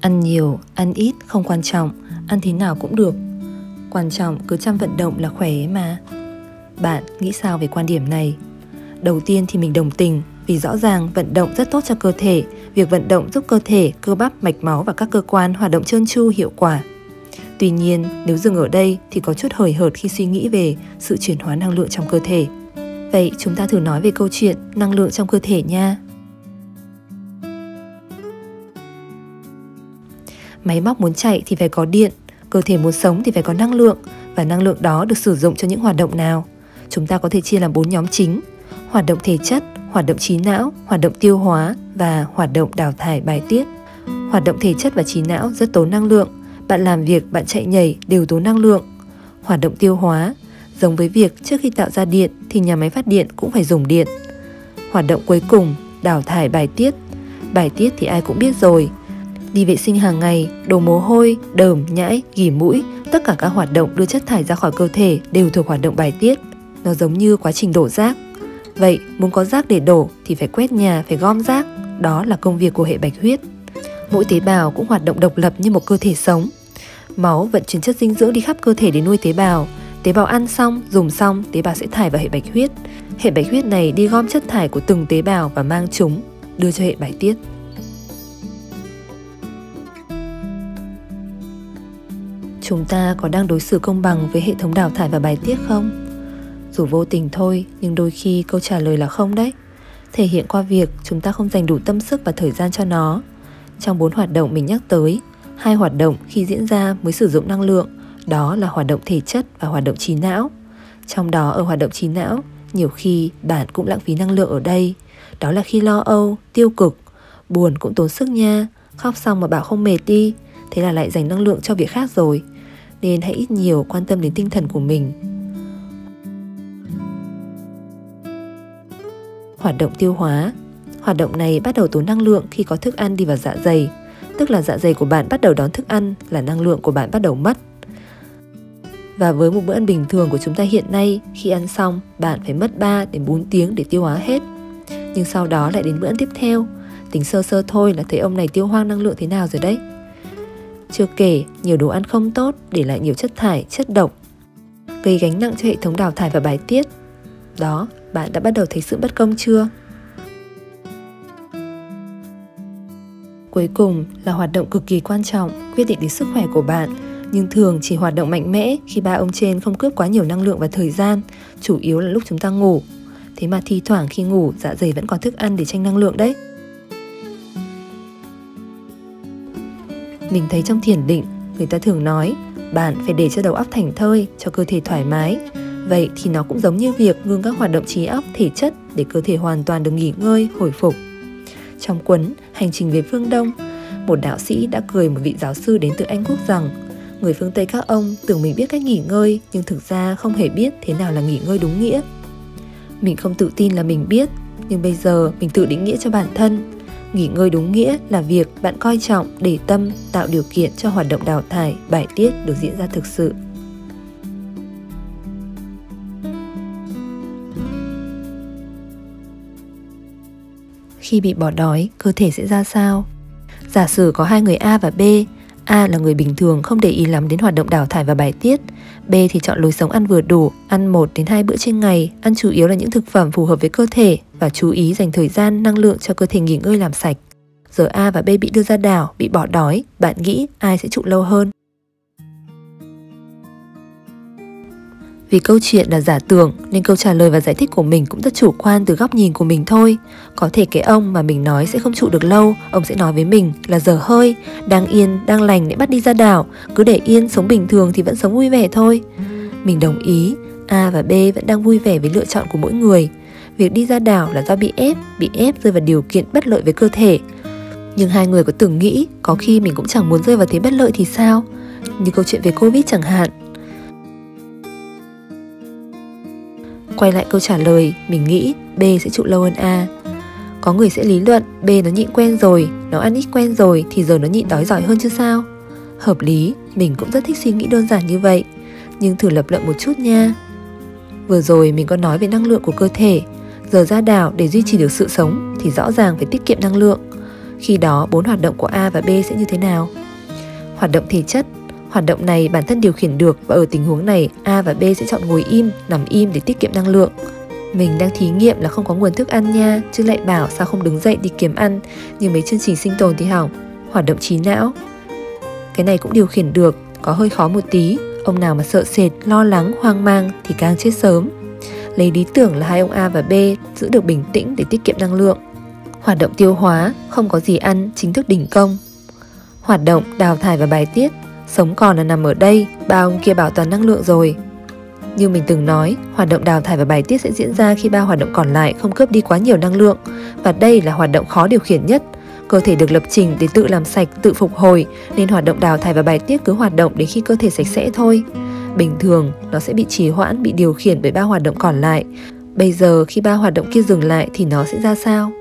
Ăn nhiều, ăn ít không quan trọng, ăn thế nào cũng được. Quan trọng cứ chăm vận động là khỏe ấy mà. Bạn nghĩ sao về quan điểm này? Đầu tiên thì mình đồng tình vì rõ ràng vận động rất tốt cho cơ thể. Việc vận động giúp cơ thể, cơ bắp, mạch máu và các cơ quan hoạt động trơn tru hiệu quả. Tuy nhiên, nếu dừng ở đây thì có chút hời hợt khi suy nghĩ về sự chuyển hóa năng lượng trong cơ thể. Vậy chúng ta thử nói về câu chuyện năng lượng trong cơ thể nha. Máy móc muốn chạy thì phải có điện, cơ thể muốn sống thì phải có năng lượng và năng lượng đó được sử dụng cho những hoạt động nào? Chúng ta có thể chia làm bốn nhóm chính: hoạt động thể chất, hoạt động trí não, hoạt động tiêu hóa và hoạt động đào thải bài tiết. Hoạt động thể chất và trí não rất tốn năng lượng. Bạn làm việc, bạn chạy nhảy đều tốn năng lượng. Hoạt động tiêu hóa giống với việc trước khi tạo ra điện thì nhà máy phát điện cũng phải dùng điện. Hoạt động cuối cùng, đào thải bài tiết. Bài tiết thì ai cũng biết rồi, đi vệ sinh hàng ngày, đổ mồ hôi, đờm, nhãi, gỉ mũi, tất cả các hoạt động đưa chất thải ra khỏi cơ thể đều thuộc hoạt động bài tiết. Nó giống như quá trình đổ rác. Vậy, muốn có rác để đổ thì phải quét nhà, phải gom rác. Đó là công việc của hệ bạch huyết. Mỗi tế bào cũng hoạt động độc lập như một cơ thể sống. Máu vận chuyển chất dinh dưỡng đi khắp cơ thể để nuôi tế bào. Tế bào ăn xong, dùng xong, tế bào sẽ thải vào hệ bạch huyết. Hệ bạch huyết này đi gom chất thải của từng tế bào và mang chúng đưa cho hệ bài tiết. Chúng ta có đang đối xử công bằng với hệ thống đào thải và bài tiết không? Dù vô tình thôi, nhưng đôi khi câu trả lời là không đấy. Thể hiện qua việc chúng ta không dành đủ tâm sức và thời gian cho nó. Trong bốn hoạt động mình nhắc tới, hai hoạt động khi diễn ra mới sử dụng năng lượng, đó là hoạt động thể chất và hoạt động trí não. Trong đó, ở hoạt động trí não, nhiều khi bạn cũng lãng phí năng lượng ở đây. Đó là khi lo âu, tiêu cực, buồn cũng tốn sức nha. Khóc xong mà bảo không mệt đi. Thế là lại dành năng lượng cho việc khác rồi nên hãy ít nhiều quan tâm đến tinh thần của mình hoạt động tiêu hóa hoạt động này bắt đầu tốn năng lượng khi có thức ăn đi vào dạ dày tức là dạ dày của bạn bắt đầu đón thức ăn là năng lượng của bạn bắt đầu mất và với một bữa ăn bình thường của chúng ta hiện nay, khi ăn xong, bạn phải mất 3 đến 4 tiếng để tiêu hóa hết. Nhưng sau đó lại đến bữa ăn tiếp theo, tính sơ sơ thôi là thấy ông này tiêu hoang năng lượng thế nào rồi đấy. Chưa kể, nhiều đồ ăn không tốt để lại nhiều chất thải, chất độc, gây gánh nặng cho hệ thống đào thải và bài tiết. Đó, bạn đã bắt đầu thấy sự bất công chưa? Cuối cùng là hoạt động cực kỳ quan trọng, quyết định đến sức khỏe của bạn, nhưng thường chỉ hoạt động mạnh mẽ khi ba ông trên không cướp quá nhiều năng lượng và thời gian, chủ yếu là lúc chúng ta ngủ. Thế mà thi thoảng khi ngủ, dạ dày vẫn còn thức ăn để tranh năng lượng đấy. Mình thấy trong thiền định, người ta thường nói bạn phải để cho đầu óc thành thơi, cho cơ thể thoải mái. Vậy thì nó cũng giống như việc ngưng các hoạt động trí óc, thể chất để cơ thể hoàn toàn được nghỉ ngơi, hồi phục. Trong cuốn Hành trình về phương Đông, một đạo sĩ đã cười một vị giáo sư đến từ Anh Quốc rằng người phương Tây các ông tưởng mình biết cách nghỉ ngơi nhưng thực ra không hề biết thế nào là nghỉ ngơi đúng nghĩa. Mình không tự tin là mình biết, nhưng bây giờ mình tự định nghĩa cho bản thân nghỉ ngơi đúng nghĩa là việc bạn coi trọng, để tâm, tạo điều kiện cho hoạt động đào thải, bài tiết được diễn ra thực sự. Khi bị bỏ đói, cơ thể sẽ ra sao? Giả sử có hai người a và b A là người bình thường không để ý lắm đến hoạt động đào thải và bài tiết. B thì chọn lối sống ăn vừa đủ, ăn 1 đến 2 bữa trên ngày, ăn chủ yếu là những thực phẩm phù hợp với cơ thể và chú ý dành thời gian năng lượng cho cơ thể nghỉ ngơi làm sạch. Giờ A và B bị đưa ra đảo, bị bỏ đói, bạn nghĩ ai sẽ trụ lâu hơn? Vì câu chuyện là giả tưởng nên câu trả lời và giải thích của mình cũng rất chủ quan từ góc nhìn của mình thôi. Có thể cái ông mà mình nói sẽ không trụ được lâu, ông sẽ nói với mình là giờ hơi, đang yên, đang lành để bắt đi ra đảo, cứ để yên sống bình thường thì vẫn sống vui vẻ thôi. Mình đồng ý, A và B vẫn đang vui vẻ với lựa chọn của mỗi người. Việc đi ra đảo là do bị ép, bị ép rơi vào điều kiện bất lợi với cơ thể. Nhưng hai người có từng nghĩ có khi mình cũng chẳng muốn rơi vào thế bất lợi thì sao? Như câu chuyện về Covid chẳng hạn, Quay lại câu trả lời, mình nghĩ B sẽ trụ lâu hơn A. Có người sẽ lý luận B nó nhịn quen rồi, nó ăn ít quen rồi thì giờ nó nhịn đói giỏi hơn chứ sao? Hợp lý, mình cũng rất thích suy nghĩ đơn giản như vậy. Nhưng thử lập luận một chút nha. Vừa rồi mình có nói về năng lượng của cơ thể, giờ ra đảo để duy trì được sự sống thì rõ ràng phải tiết kiệm năng lượng. Khi đó bốn hoạt động của A và B sẽ như thế nào? Hoạt động thể chất Hoạt động này bản thân điều khiển được và ở tình huống này A và B sẽ chọn ngồi im, nằm im để tiết kiệm năng lượng. Mình đang thí nghiệm là không có nguồn thức ăn nha, chứ lại bảo sao không đứng dậy đi kiếm ăn, như mấy chương trình sinh tồn thì hỏng. Hoạt động trí não. Cái này cũng điều khiển được, có hơi khó một tí. Ông nào mà sợ sệt, lo lắng, hoang mang thì càng chết sớm. Lấy lý tưởng là hai ông A và B giữ được bình tĩnh để tiết kiệm năng lượng. Hoạt động tiêu hóa, không có gì ăn, chính thức đỉnh công. Hoạt động đào thải và bài tiết, sống còn là nằm ở đây, ba ông kia bảo toàn năng lượng rồi. Như mình từng nói, hoạt động đào thải và bài tiết sẽ diễn ra khi ba hoạt động còn lại không cướp đi quá nhiều năng lượng và đây là hoạt động khó điều khiển nhất. Cơ thể được lập trình để tự làm sạch, tự phục hồi nên hoạt động đào thải và bài tiết cứ hoạt động đến khi cơ thể sạch sẽ thôi. Bình thường, nó sẽ bị trì hoãn, bị điều khiển bởi ba hoạt động còn lại. Bây giờ khi ba hoạt động kia dừng lại thì nó sẽ ra sao?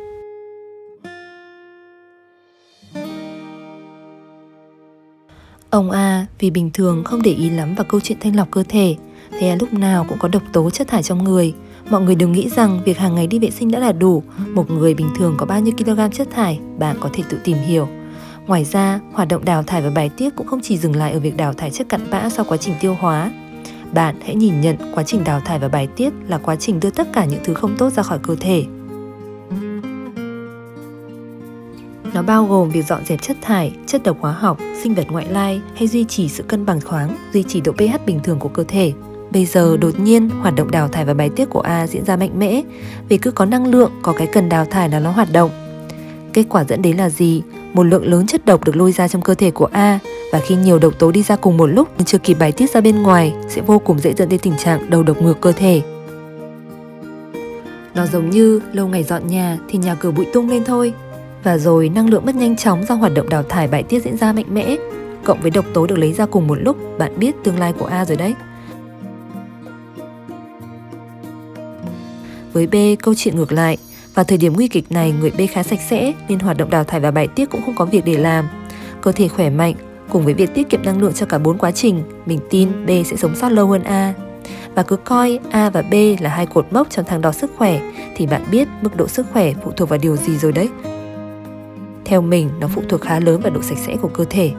Ông A vì bình thường không để ý lắm vào câu chuyện thanh lọc cơ thể Thế lúc nào cũng có độc tố chất thải trong người Mọi người đừng nghĩ rằng việc hàng ngày đi vệ sinh đã là đủ Một người bình thường có bao nhiêu kg chất thải Bạn có thể tự tìm hiểu Ngoài ra, hoạt động đào thải và bài tiết cũng không chỉ dừng lại ở việc đào thải chất cặn bã sau quá trình tiêu hóa. Bạn hãy nhìn nhận quá trình đào thải và bài tiết là quá trình đưa tất cả những thứ không tốt ra khỏi cơ thể. Nó bao gồm việc dọn dẹp chất thải, chất độc hóa học, sinh vật ngoại lai hay duy trì sự cân bằng khoáng, duy trì độ pH bình thường của cơ thể. Bây giờ đột nhiên hoạt động đào thải và bài tiết của A diễn ra mạnh mẽ vì cứ có năng lượng, có cái cần đào thải là nó hoạt động. Kết quả dẫn đến là gì? Một lượng lớn chất độc được lôi ra trong cơ thể của A và khi nhiều độc tố đi ra cùng một lúc nhưng chưa kịp bài tiết ra bên ngoài sẽ vô cùng dễ dẫn đến tình trạng đầu độc ngược cơ thể. Nó giống như lâu ngày dọn nhà thì nhà cửa bụi tung lên thôi. Và rồi năng lượng mất nhanh chóng do hoạt động đào thải bài tiết diễn ra mạnh mẽ. Cộng với độc tố được lấy ra cùng một lúc, bạn biết tương lai của A rồi đấy. Với B, câu chuyện ngược lại. Vào thời điểm nguy kịch này, người B khá sạch sẽ nên hoạt động đào thải và bài tiết cũng không có việc để làm. Cơ thể khỏe mạnh, cùng với việc tiết kiệm năng lượng cho cả bốn quá trình, mình tin B sẽ sống sót lâu hơn A. Và cứ coi A và B là hai cột mốc trong thang đo sức khỏe thì bạn biết mức độ sức khỏe phụ thuộc vào điều gì rồi đấy. Theo mình, nó phụ thuộc khá lớn vào độ sạch sẽ của cơ thể.